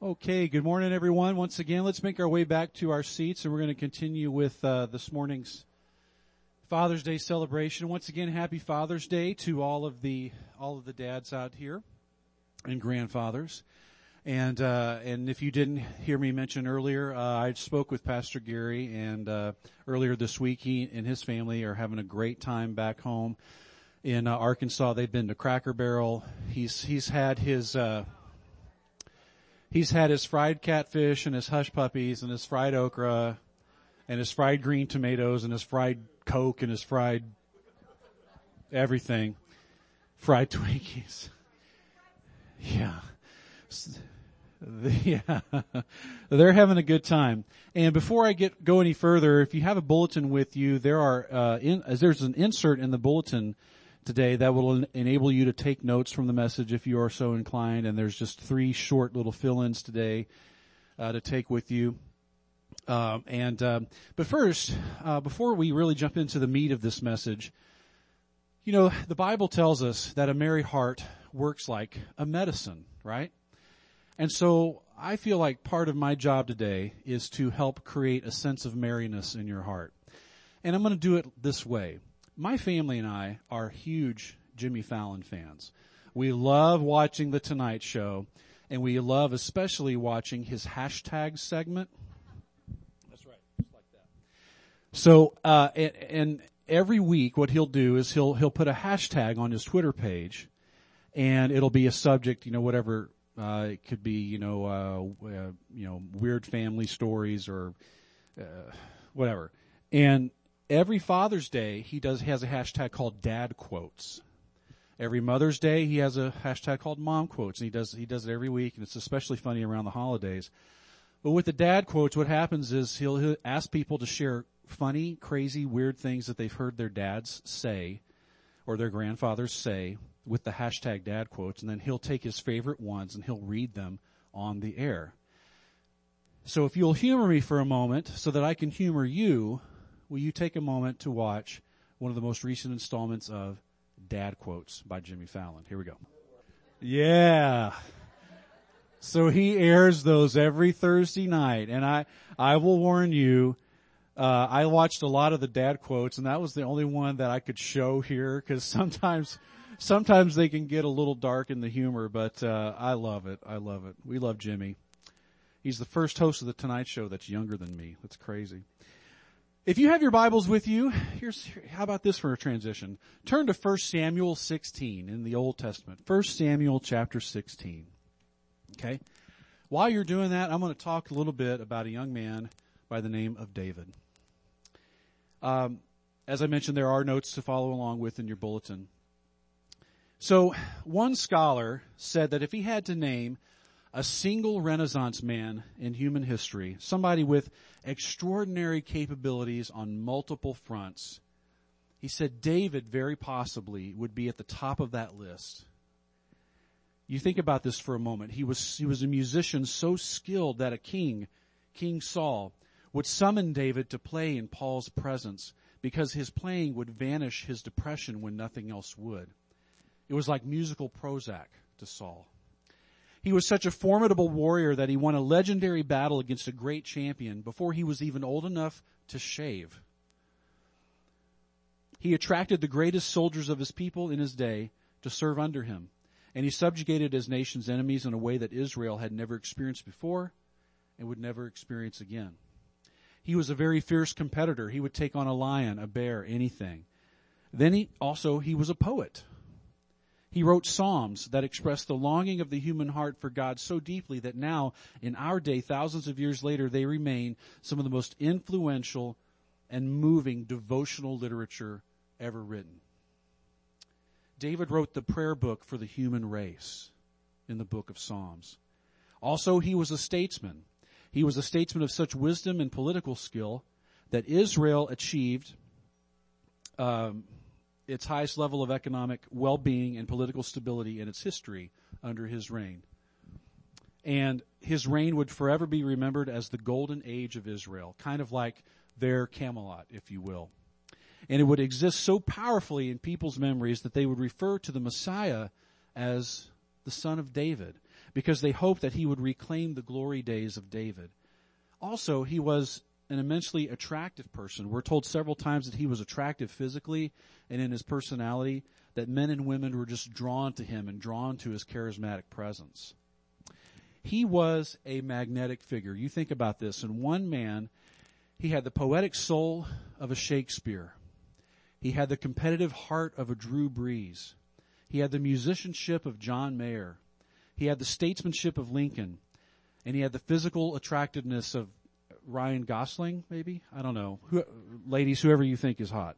Okay, good morning everyone. Once again, let's make our way back to our seats and we're going to continue with uh, this morning's Father's Day celebration. Once again, happy Father's Day to all of the all of the dads out here and grandfathers. And uh, and if you didn't hear me mention earlier, uh, I spoke with Pastor Gary and uh, earlier this week he and his family are having a great time back home in uh, Arkansas. They've been to Cracker Barrel. He's he's had his uh, he's had his fried catfish and his hush puppies and his fried okra and his fried green tomatoes and his fried coke and his fried everything. Fried Twinkies. Yeah. Yeah. They're having a good time. And before I get, go any further, if you have a bulletin with you, there are, uh, in, there's an insert in the bulletin today that will enable you to take notes from the message if you are so inclined. And there's just three short little fill-ins today uh, to take with you. Um, and um, but first, uh, before we really jump into the meat of this message, you know, the Bible tells us that a merry heart works like a medicine, right? And so I feel like part of my job today is to help create a sense of merriness in your heart. And I'm going to do it this way my family and I are huge Jimmy Fallon fans. We love watching the Tonight Show, and we love especially watching his hashtag segment. That's right, just like that. So, uh, and, and every week, what he'll do is he'll he'll put a hashtag on his Twitter page, and it'll be a subject, you know, whatever. Uh, it could be, you know, uh, uh you know, weird family stories or uh, whatever. And every Father's Day, he does has a hashtag called Dad Quotes. Every Mother's Day, he has a hashtag called Mom Quotes, and he does he does it every week, and it's especially funny around the holidays. But with the Dad Quotes, what happens is he'll, he'll ask people to share funny, crazy, weird things that they've heard their dads say or their grandfathers say with the hashtag Dad Quotes, and then he'll take his favorite ones and he'll read them on the air. So if you'll humor me for a moment so that I can humor you, will you take a moment to watch one of the most recent installments of Dad Quotes by Jimmy Fallon? Here we go. Yeah. So he airs those every Thursday night, and I, I will warn you, uh, I watched a lot of the dad quotes, and that was the only one that I could show here because sometimes, sometimes they can get a little dark in the humor. But uh, I love it. I love it. We love Jimmy. He's the first host of the Tonight Show that's younger than me. That's crazy. If you have your Bibles with you, here's, how about this for a transition? Turn to 1 Samuel 16 in the Old Testament. 1 Samuel chapter 16. Okay? While you're doing that, I'm going to talk a little bit about a young man by the name of David. Um, as I mentioned, there are notes to follow along with in your bulletin. So, one scholar said that if he had to name a single Renaissance man in human history, somebody with extraordinary capabilities on multiple fronts. He said David very possibly would be at the top of that list. You think about this for a moment. He was, he was a musician so skilled that a king, King Saul, would summon David to play in Paul's presence because his playing would vanish his depression when nothing else would. It was like musical Prozac to Saul. He was such a formidable warrior that he won a legendary battle against a great champion before he was even old enough to shave. He attracted the greatest soldiers of his people in his day to serve under him, and he subjugated his nation's enemies in a way that Israel had never experienced before and would never experience again. He was a very fierce competitor. He would take on a lion, a bear, anything. Then he also, he was a poet. He wrote psalms that express the longing of the human heart for God so deeply that now, in our day, thousands of years later, they remain some of the most influential and moving devotional literature ever written. David wrote the prayer book for the human race in the book of Psalms. Also, he was a statesman. He was a statesman of such wisdom and political skill that Israel achieved um, its highest level of economic well-being and political stability in its history under his reign. And his reign would forever be remembered as the golden age of Israel, kind of like their Camelot, if you will. And it would exist so powerfully in people's memories that they would refer to the Messiah as the son of David because they hoped that he would reclaim the glory days of David. Also, he was an immensely attractive person. We're told several times that he was attractive physically and in his personality, that men and women were just drawn to him and drawn to his charismatic presence. He was a magnetic figure. You think about this. In one man, he had the poetic soul of a Shakespeare. He had the competitive heart of a Drew Brees. He had the musicianship of John Mayer. He had the statesmanship of Lincoln. And he had the physical attractiveness of Ryan Gosling, maybe? I don't know. Who, ladies, whoever you think is hot.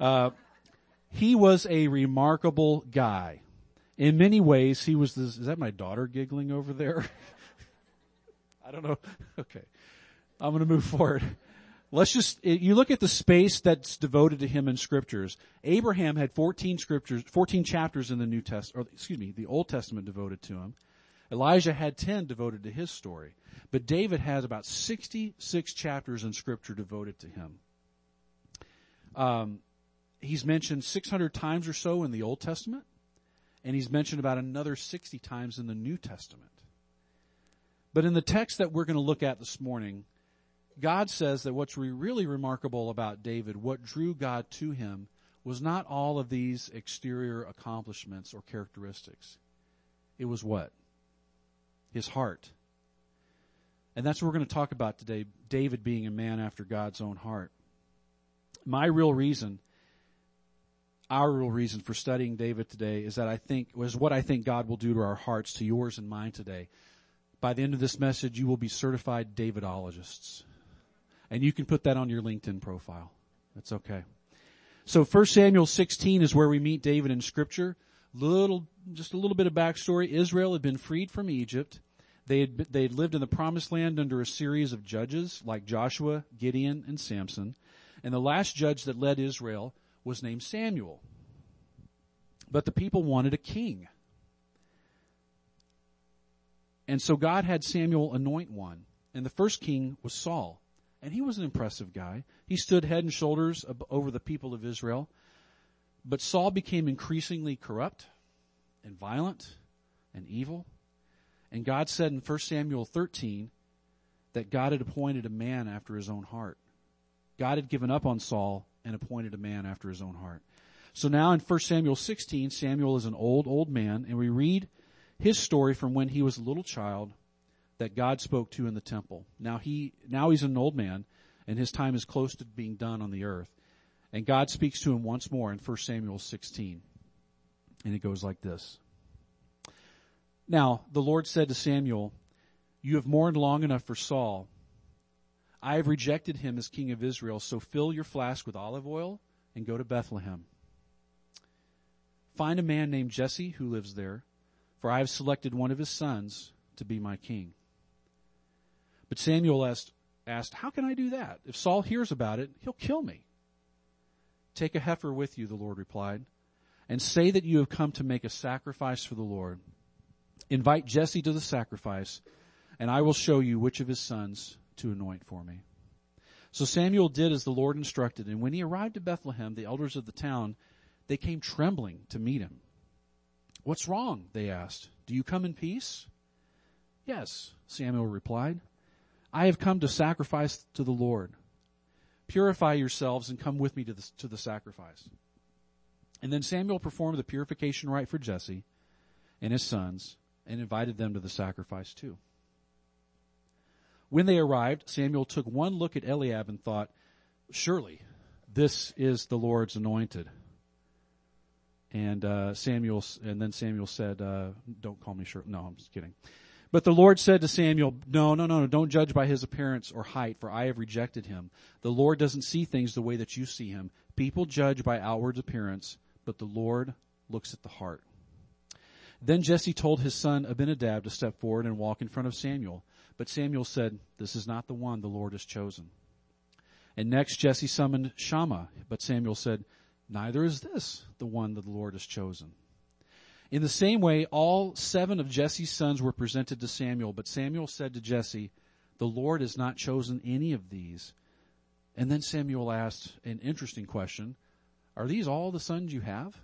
Uh, he was a remarkable guy. In many ways, he was this, is that my daughter giggling over there? I don't know. Okay. I'm going to move forward. Let's just, you look at the space that's devoted to him in scriptures. Abraham had 14 scriptures, 14 chapters in the New Testament, or excuse me, the Old Testament devoted to him. Elijah had 10 devoted to his story. But David has about 66 chapters in scripture devoted to him. Um, he's mentioned 600 times or so in the Old Testament, and he's mentioned about another 60 times in the New Testament. But in the text that we're going to look at this morning, God says that what's really remarkable about David, what drew God to him, was not all of these exterior accomplishments or characteristics. It was what? His heart. And that's what we're going to talk about today, David being a man after God's own heart. My real reason, our real reason for studying David today is that I think, is what I think God will do to our hearts, to yours and mine today. By the end of this message, you will be certified Davidologists. And you can put that on your LinkedIn profile. That's okay. So 1 Samuel 16 is where we meet David in scripture. Little, just a little bit of backstory. Israel had been freed from Egypt. They had, they had lived in the promised land under a series of judges like Joshua, Gideon, and Samson. And the last judge that led Israel was named Samuel. But the people wanted a king. And so God had Samuel anoint one. And the first king was Saul. And he was an impressive guy. He stood head and shoulders over the people of Israel. But Saul became increasingly corrupt and violent and evil. And God said in 1 Samuel 13 that God had appointed a man after his own heart. God had given up on Saul and appointed a man after his own heart. So now in 1 Samuel 16, Samuel is an old, old man, and we read his story from when he was a little child that God spoke to in the temple. Now he, now he's an old man and his time is close to being done on the earth. And God speaks to him once more in 1 Samuel 16. And it goes like this. Now, the Lord said to Samuel, You have mourned long enough for Saul. I have rejected him as king of Israel, so fill your flask with olive oil and go to Bethlehem. Find a man named Jesse who lives there, for I have selected one of his sons to be my king. But Samuel asked, asked, How can I do that? If Saul hears about it, he'll kill me. Take a heifer with you, the Lord replied, and say that you have come to make a sacrifice for the Lord. Invite Jesse to the sacrifice, and I will show you which of his sons to anoint for me. So Samuel did as the Lord instructed, and when he arrived at Bethlehem, the elders of the town, they came trembling to meet him. What's wrong? They asked. Do you come in peace? Yes, Samuel replied. I have come to sacrifice to the Lord. Purify yourselves and come with me to the, to the sacrifice. And then Samuel performed the purification rite for Jesse and his sons and invited them to the sacrifice too. When they arrived, Samuel took one look at Eliab and thought, surely this is the Lord's anointed. And uh, Samuel, and then Samuel said, uh, "Don't call me Shirley." No, I'm just kidding. But the Lord said to Samuel, no, no, no, no, don't judge by his appearance or height, for I have rejected him. The Lord doesn't see things the way that you see him. People judge by outward appearance, but the Lord looks at the heart. Then Jesse told his son Abinadab to step forward and walk in front of Samuel. But Samuel said, this is not the one the Lord has chosen. And next Jesse summoned Shammah, but Samuel said, neither is this the one that the Lord has chosen. In the same way, all seven of Jesse's sons were presented to Samuel, but Samuel said to Jesse, the Lord has not chosen any of these. And then Samuel asked an interesting question. Are these all the sons you have?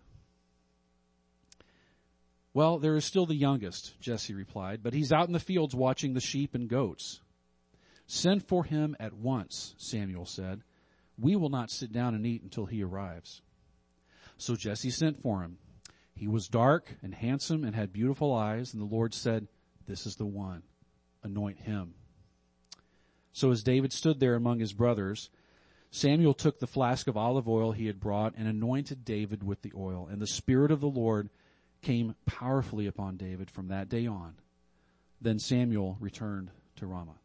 Well, there is still the youngest, Jesse replied, but he's out in the fields watching the sheep and goats. Send for him at once, Samuel said. We will not sit down and eat until he arrives. So Jesse sent for him. He was dark and handsome and had beautiful eyes, and the Lord said, This is the one. Anoint him. So as David stood there among his brothers, Samuel took the flask of olive oil he had brought and anointed David with the oil, and the Spirit of the Lord came powerfully upon David from that day on. Then Samuel returned to Ramah.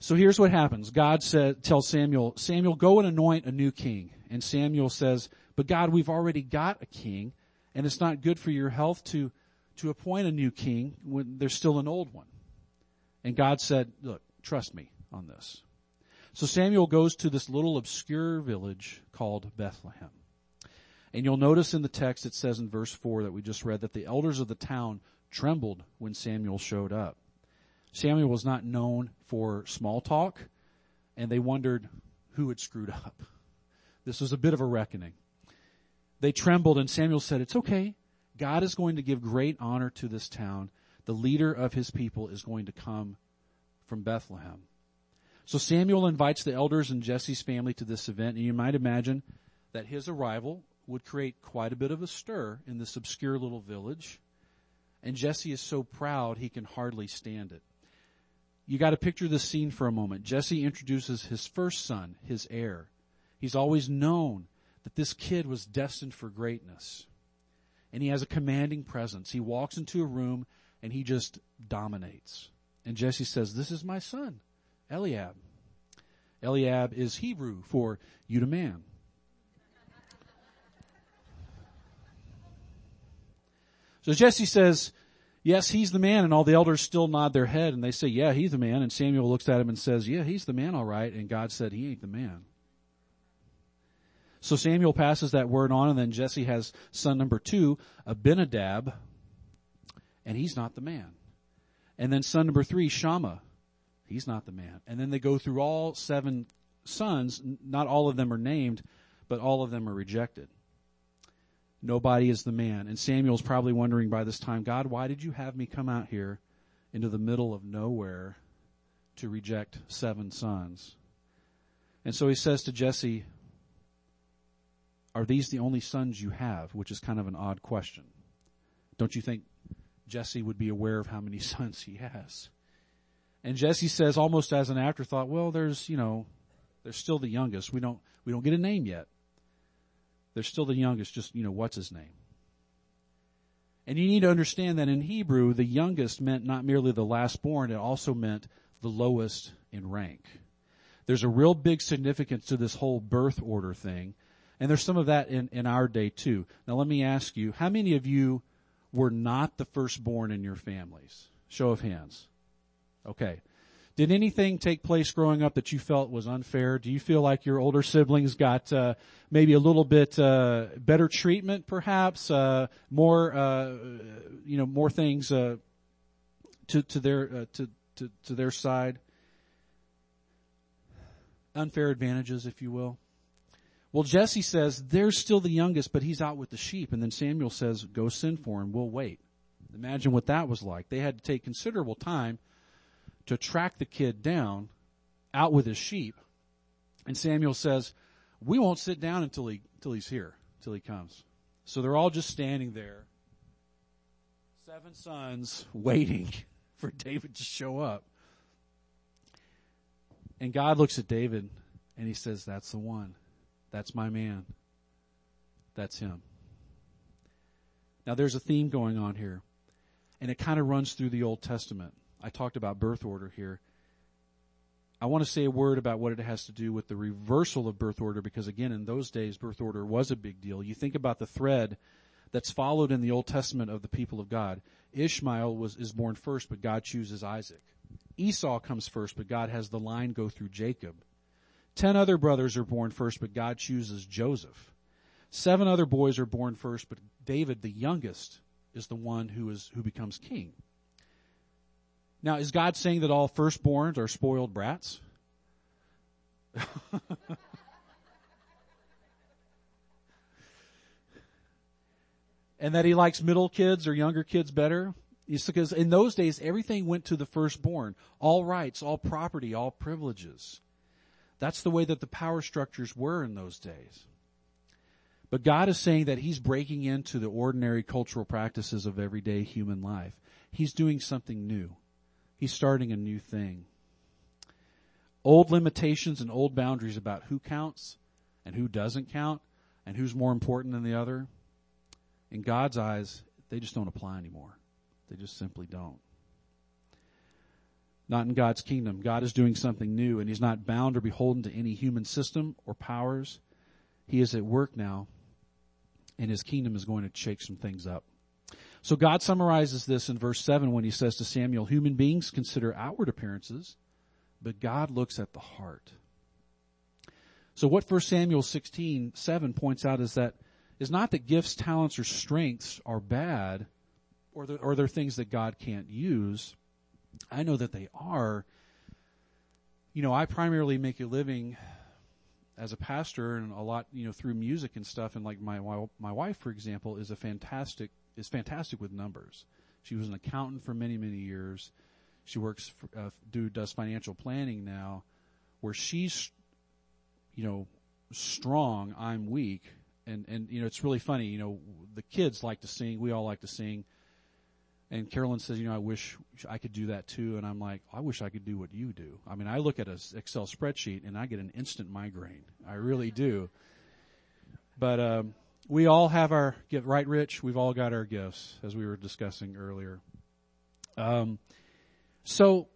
So here's what happens. God said, tells Samuel, Samuel, go and anoint a new king. And Samuel says, but God, we've already got a king, and it's not good for your health to, to appoint a new king when there's still an old one. And God said, look, trust me on this. So Samuel goes to this little obscure village called Bethlehem. And you'll notice in the text it says in verse 4 that we just read that the elders of the town trembled when Samuel showed up. Samuel was not known for small talk, and they wondered who had screwed up. This was a bit of a reckoning. They trembled, and Samuel said, It's okay. God is going to give great honor to this town. The leader of his people is going to come from Bethlehem. So Samuel invites the elders and Jesse's family to this event, and you might imagine that his arrival would create quite a bit of a stir in this obscure little village. And Jesse is so proud he can hardly stand it. You gotta picture this scene for a moment. Jesse introduces his first son, his heir. He's always known that this kid was destined for greatness. And he has a commanding presence. He walks into a room and he just dominates. And Jesse says, this is my son, Eliab. Eliab is Hebrew for you to man. So Jesse says, yes, he's the man, and all the elders still nod their head and they say, yeah, he's the man. And Samuel looks at him and says, yeah, he's the man, all right. And God said, he ain't the man. So Samuel passes that word on and then Jesse has son number two, Abinadab, and he's not the man. And then son number three, Shammah, he's not the man. And then they go through all seven sons, not all of them are named, but all of them are rejected. Nobody is the man. And Samuel's probably wondering by this time, God, why did you have me come out here into the middle of nowhere to reject seven sons? And so he says to Jesse, are these the only sons you have? Which is kind of an odd question. Don't you think Jesse would be aware of how many sons he has? And Jesse says almost as an afterthought, well, there's, you know, there's still the youngest. We don't, we don't get a name yet. They're still the youngest, just, you know, what's his name? And you need to understand that in Hebrew, the youngest meant not merely the last born, it also meant the lowest in rank. There's a real big significance to this whole birth order thing. And there's some of that in, in our day too. Now let me ask you, how many of you were not the firstborn in your families? Show of hands. Okay. Did anything take place growing up that you felt was unfair? Do you feel like your older siblings got uh, maybe a little bit uh, better treatment, perhaps uh, more, uh, you know, more things uh, to to their uh, to, to to their side? Unfair advantages, if you will. Well, Jesse says they're still the youngest, but he's out with the sheep, and then Samuel says, "Go send for him. We'll wait." Imagine what that was like. They had to take considerable time to track the kid down out with his sheep. And Samuel says, we won't sit down until he, until he's here, until he comes. So they're all just standing there. Seven sons waiting for David to show up. And God looks at David and he says, that's the one. That's my man. That's him. Now there's a theme going on here. And it kind of runs through the Old Testament. I talked about birth order here. I want to say a word about what it has to do with the reversal of birth order because again, in those days, birth order was a big deal. You think about the thread that's followed in the Old Testament of the people of God. Ishmael was, is born first, but God chooses Isaac. Esau comes first, but God has the line go through Jacob. Ten other brothers are born first, but God chooses Joseph. Seven other boys are born first, but David, the youngest, is the one who is, who becomes king. Now, is God saying that all firstborns are spoiled brats? And that he likes middle kids or younger kids better? It's because in those days, everything went to the firstborn. All rights, all property, all privileges. That's the way that the power structures were in those days. But God is saying that He's breaking into the ordinary cultural practices of everyday human life. He's doing something new. He's starting a new thing. Old limitations and old boundaries about who counts and who doesn't count and who's more important than the other, in God's eyes, they just don't apply anymore. They just simply don't. Not in God's kingdom. God is doing something new and He's not bound or beholden to any human system or powers. He is at work now and His kingdom is going to shake some things up. So God summarizes this in verse 7 when He says to Samuel, human beings consider outward appearances, but God looks at the heart. So what 1 Samuel 16, 7 points out is that, is not that gifts, talents, or strengths are bad, or they're, or they're things that God can't use. I know that they are. You know, I primarily make a living as a pastor and a lot, you know, through music and stuff. And like my my wife, for example, is a fantastic is fantastic with numbers. She was an accountant for many many years. She works for, uh, do does financial planning now, where she's, you know, strong. I'm weak, and and you know it's really funny. You know, the kids like to sing. We all like to sing. And Carolyn says, you know, I wish I could do that too. And I'm like, I wish I could do what you do. I mean, I look at an Excel spreadsheet and I get an instant migraine. I really do. But, um, we all have our get right, Rich. We've all got our gifts, as we were discussing earlier. Um, so,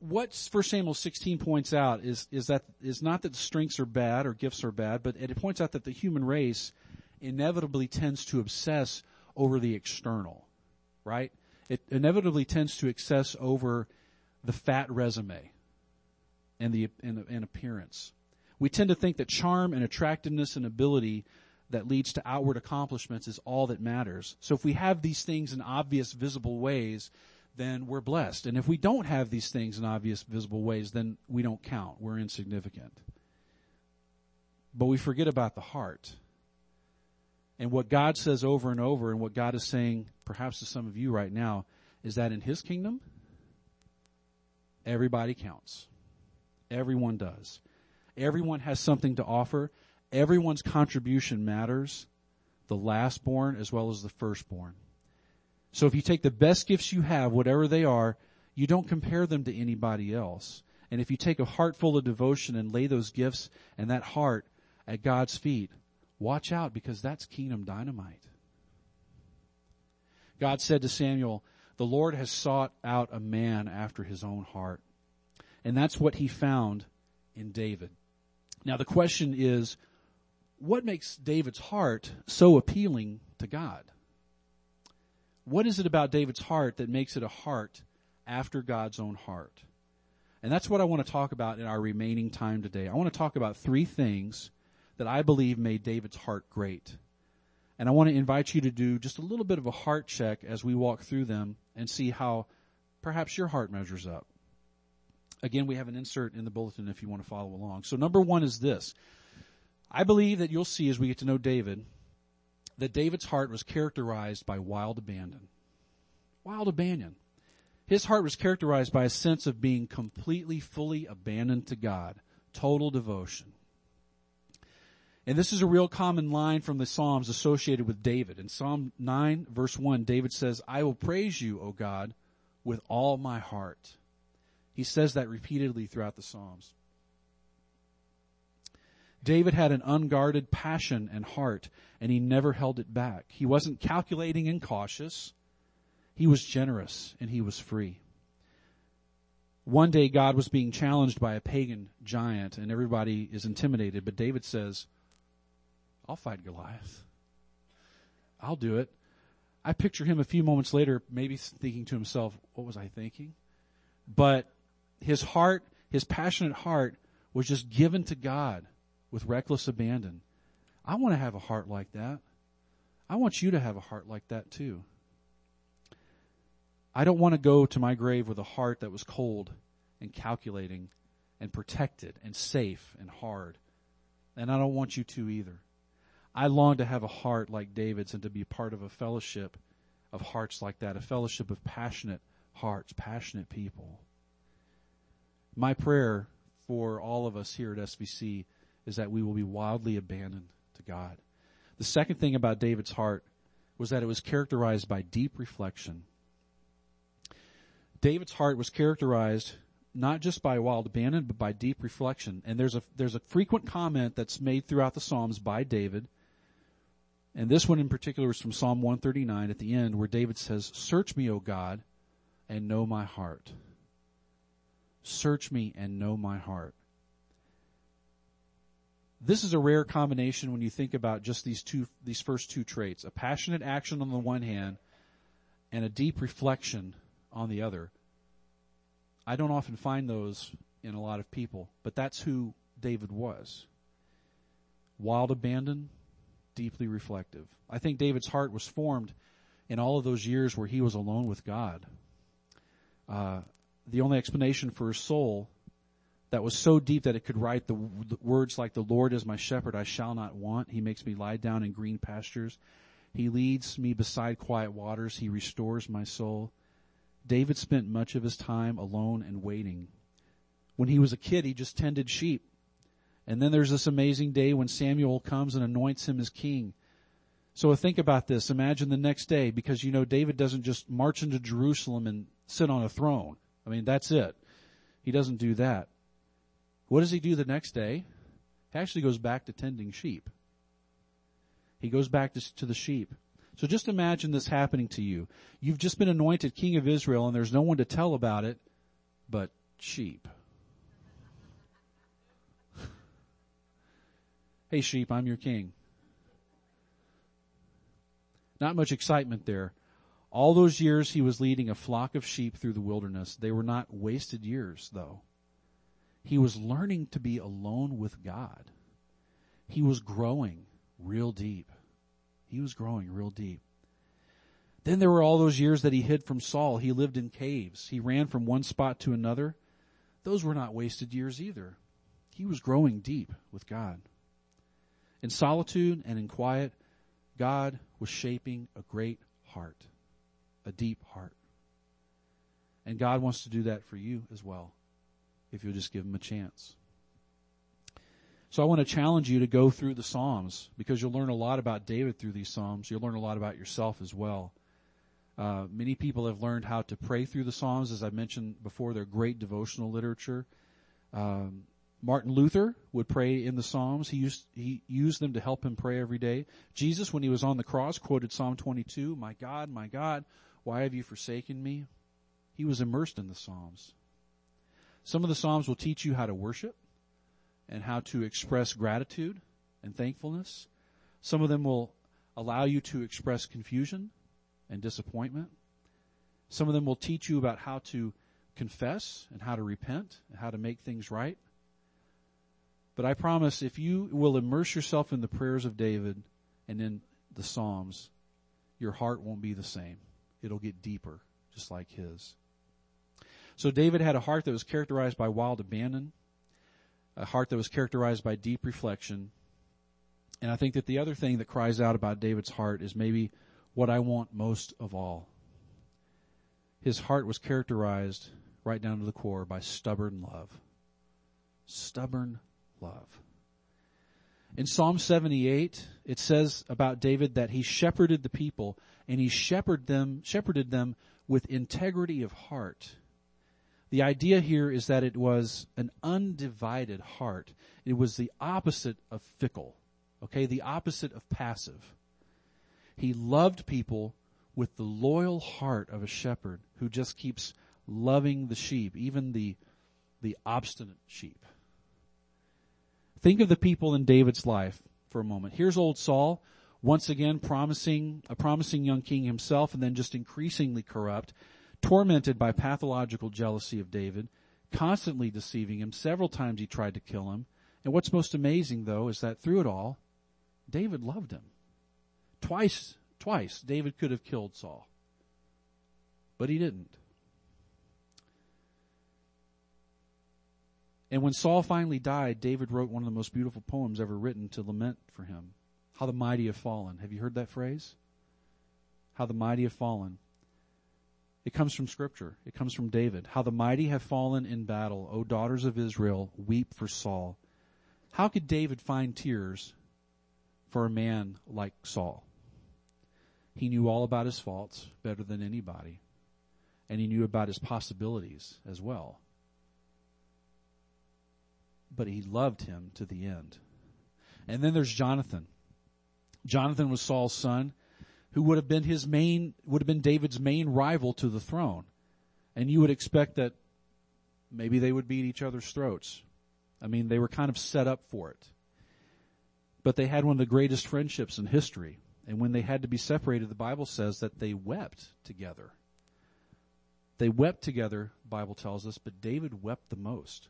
what First Samuel 16 points out is is that is not that strengths are bad or gifts are bad, but it points out that the human race inevitably tends to obsess over the external right? It inevitably tends to excess over the fat resume and the, and, and appearance. We tend to think that charm and attractiveness and ability that leads to outward accomplishments is all that matters. So if we have these things in obvious, visible ways, then we're blessed. And if we don't have these things in obvious, visible ways, then we don't count. We're insignificant. But we forget about the heart. And what God says over and over, and what God is saying perhaps to some of you right now, is that in His kingdom, everybody counts. Everyone does. Everyone has something to offer. Everyone's contribution matters. The lastborn as well as the firstborn. So if you take the best gifts you have, whatever they are, you don't compare them to anybody else. And if you take a heart full of devotion and lay those gifts and that heart at God's feet, Watch out because that's kingdom dynamite. God said to Samuel, the Lord has sought out a man after his own heart. And that's what he found in David. Now the question is, what makes David's heart so appealing to God? What is it about David's heart that makes it a heart after God's own heart? And that's what I want to talk about in our remaining time today. I want to talk about three things that I believe made David's heart great. And I want to invite you to do just a little bit of a heart check as we walk through them and see how perhaps your heart measures up. Again, we have an insert in the bulletin if you want to follow along. So number one is this. I believe that you'll see as we get to know David that David's heart was characterized by wild abandon. Wild abandon. His heart was characterized by a sense of being completely, fully abandoned to God. Total devotion. And this is a real common line from the Psalms associated with David. In Psalm 9 verse 1, David says, I will praise you, O God, with all my heart. He says that repeatedly throughout the Psalms. David had an unguarded passion and heart, and he never held it back. He wasn't calculating and cautious. He was generous and he was free. One day God was being challenged by a pagan giant and everybody is intimidated, but David says, I'll fight Goliath. I'll do it. I picture him a few moments later, maybe thinking to himself, what was I thinking? But his heart, his passionate heart was just given to God with reckless abandon. I want to have a heart like that. I want you to have a heart like that too. I don't want to go to my grave with a heart that was cold and calculating and protected and safe and hard. And I don't want you to either. I long to have a heart like David's and to be part of a fellowship of hearts like that, a fellowship of passionate hearts, passionate people. My prayer for all of us here at SVC is that we will be wildly abandoned to God. The second thing about David's heart was that it was characterized by deep reflection. David's heart was characterized not just by wild abandon, but by deep reflection. And there's a, there's a frequent comment that's made throughout the Psalms by David. And this one in particular is from Psalm 139 at the end where David says, Search me, O God, and know my heart. Search me and know my heart. This is a rare combination when you think about just these two, these first two traits. A passionate action on the one hand and a deep reflection on the other. I don't often find those in a lot of people, but that's who David was. Wild abandon, deeply reflective. I think David's heart was formed in all of those years where he was alone with God. Uh, the only explanation for his soul that was so deep that it could write the, the, words like, the Lord is my shepherd, I shall not want. He makes me lie down in green pastures. He leads me beside quiet waters. He restores my soul. David spent much of his time alone and waiting. When he was a kid, he just tended sheep. And then there's this amazing day when Samuel comes and anoints him as king. So think about this. Imagine the next day, because you know David doesn't just march into Jerusalem and sit on a throne. I mean, that's it. He doesn't do that. What does he do the next day? He actually goes back to tending sheep. He goes back to, to the sheep. So just imagine this happening to you. You've just been anointed king of Israel and there's no one to tell about it but sheep. Hey sheep, I'm your king. Not much excitement there. All those years he was leading a flock of sheep through the wilderness. They were not wasted years though. He was learning to be alone with God. He was growing real deep. He was growing real deep. Then there were all those years that he hid from Saul. He lived in caves. He ran from one spot to another. Those were not wasted years either. He was growing deep with God. In solitude and in quiet, God was shaping a great heart, a deep heart. And God wants to do that for you as well, if you'll just give him a chance. So I want to challenge you to go through the Psalms because you'll learn a lot about David through these Psalms. You'll learn a lot about yourself as well. Uh, many people have learned how to pray through the Psalms. As I mentioned before, they're great devotional literature. Um, Martin Luther would pray in the Psalms. He used, he used them to help him pray every day. Jesus, when he was on the cross, quoted Psalm 22, My God, my God, why have you forsaken me? He was immersed in the Psalms. Some of the Psalms will teach you how to worship and how to express gratitude and thankfulness. Some of them will allow you to express confusion and disappointment. Some of them will teach you about how to confess and how to repent and how to make things right. But I promise if you will immerse yourself in the prayers of David and in the Psalms, your heart won't be the same. It'll get deeper, just like his. So David had a heart that was characterized by wild abandon, a heart that was characterized by deep reflection. And I think that the other thing that cries out about David's heart is maybe what I want most of all. His heart was characterized right down to the core by stubborn love. Stubborn love. In Psalm 78, it says about David that he shepherded the people and he shepherded them, shepherded them with integrity of heart. The idea here is that it was an undivided heart. It was the opposite of fickle. Okay, the opposite of passive. He loved people with the loyal heart of a shepherd who just keeps loving the sheep, even the, the obstinate sheep. Think of the people in David's life for a moment. Here's old Saul, once again promising, a promising young king himself and then just increasingly corrupt tormented by pathological jealousy of David, constantly deceiving him. Several times he tried to kill him. And what's most amazing though is that through it all, David loved him. Twice, twice, David could have killed Saul. But he didn't. And when Saul finally died, David wrote one of the most beautiful poems ever written to lament for him. How the mighty have fallen. Have you heard that phrase? How the mighty have fallen. It comes from scripture. It comes from David. How the mighty have fallen in battle. O daughters of Israel, weep for Saul. How could David find tears for a man like Saul? He knew all about his faults better than anybody. And he knew about his possibilities as well. But he loved him to the end. And then there's Jonathan. Jonathan was Saul's son who would have been his main, would have been David's main rival to the throne. And you would expect that maybe they would beat each other's throats. I mean, they were kind of set up for it. But they had one of the greatest friendships in history. And when they had to be separated, the Bible says that they wept together. They wept together, Bible tells us, but David wept the most.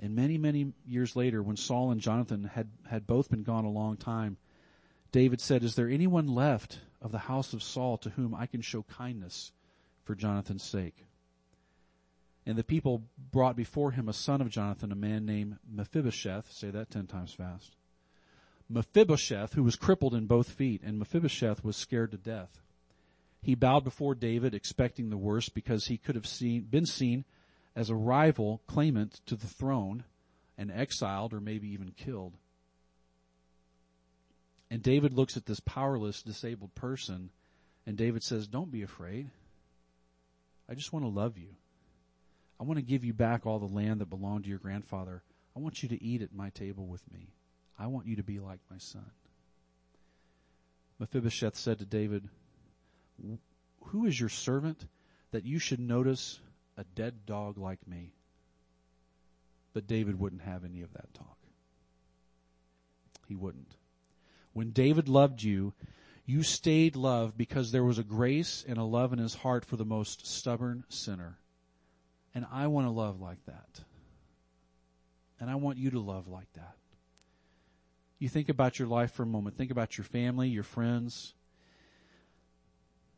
And many, many years later, when Saul and Jonathan had, had both been gone a long time, David said, Is there anyone left of the house of Saul to whom I can show kindness for Jonathan's sake? And the people brought before him a son of Jonathan, a man named Mephibosheth. Say that ten times fast. Mephibosheth, who was crippled in both feet, and Mephibosheth was scared to death. He bowed before David, expecting the worst, because he could have seen, been seen as a rival claimant to the throne and exiled or maybe even killed. And David looks at this powerless, disabled person, and David says, Don't be afraid. I just want to love you. I want to give you back all the land that belonged to your grandfather. I want you to eat at my table with me. I want you to be like my son. Mephibosheth said to David, Who is your servant that you should notice a dead dog like me? But David wouldn't have any of that talk. He wouldn't. When David loved you, you stayed loved because there was a grace and a love in his heart for the most stubborn sinner. And I want to love like that. And I want you to love like that. You think about your life for a moment. Think about your family, your friends,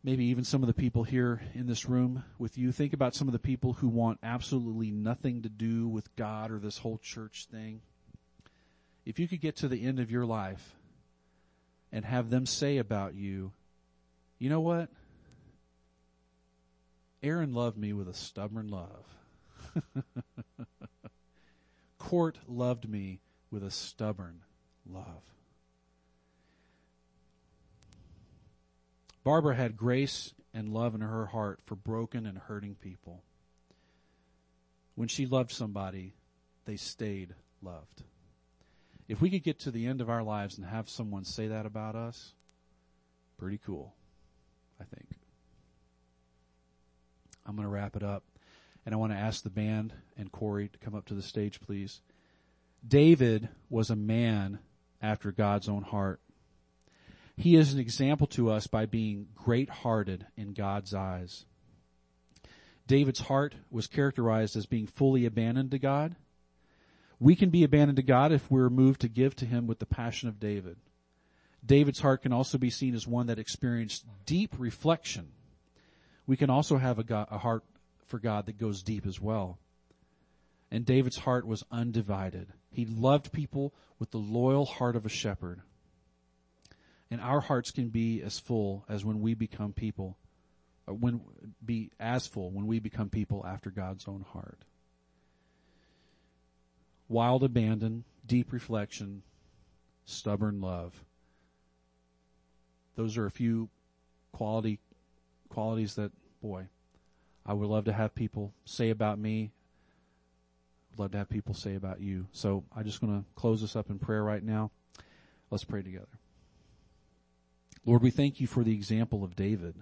maybe even some of the people here in this room with you. Think about some of the people who want absolutely nothing to do with God or this whole church thing. If you could get to the end of your life and have them say about you, you know what? Aaron loved me with a stubborn love. Court loved me with a stubborn love. Barbara had grace and love in her heart for broken and hurting people. When she loved somebody, they stayed loved. If we could get to the end of our lives and have someone say that about us, pretty cool, I think. I'm going to wrap it up. And I want to ask the band and Corey to come up to the stage, please. David was a man after God's own heart. He is an example to us by being great hearted in God's eyes. David's heart was characterized as being fully abandoned to God we can be abandoned to God if we're moved to give to Him with the passion of David. David's heart can also be seen as one that experienced deep reflection. We can also have a, God, a heart for God that goes deep as well. And David's heart was undivided. He loved people with the loyal heart of a shepherd. And our hearts can be as full as when we become people, when be as full when we become people after God's own heart wild abandon, deep reflection, stubborn love. Those are a few quality qualities that boy, I would love to have people say about me. I'd love to have people say about you. So I'm just want to close this up in prayer right now. Let's pray together. Lord, we thank you for the example of David.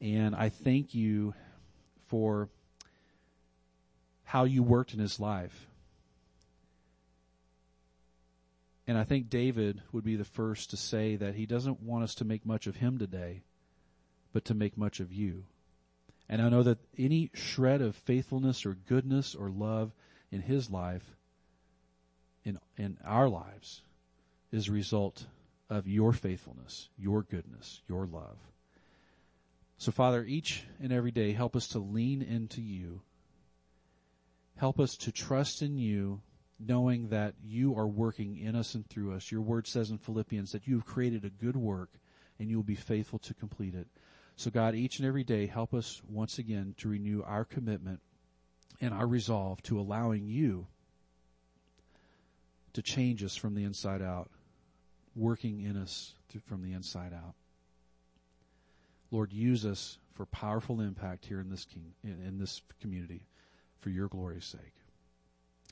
And I thank you for how you worked in his life. And I think David would be the first to say that he doesn't want us to make much of him today, but to make much of you. And I know that any shred of faithfulness or goodness or love in his life, in, in our lives, is a result of your faithfulness, your goodness, your love. So Father, each and every day, help us to lean into you. Help us to trust in you knowing that you are working in us and through us. Your word says in Philippians that you have created a good work and you will be faithful to complete it. So God, each and every day, help us once again to renew our commitment and our resolve to allowing you to change us from the inside out, working in us from the inside out. Lord, use us for powerful impact here in this king, in, in this community for your glory's sake.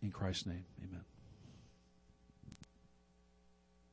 In Christ's name, amen.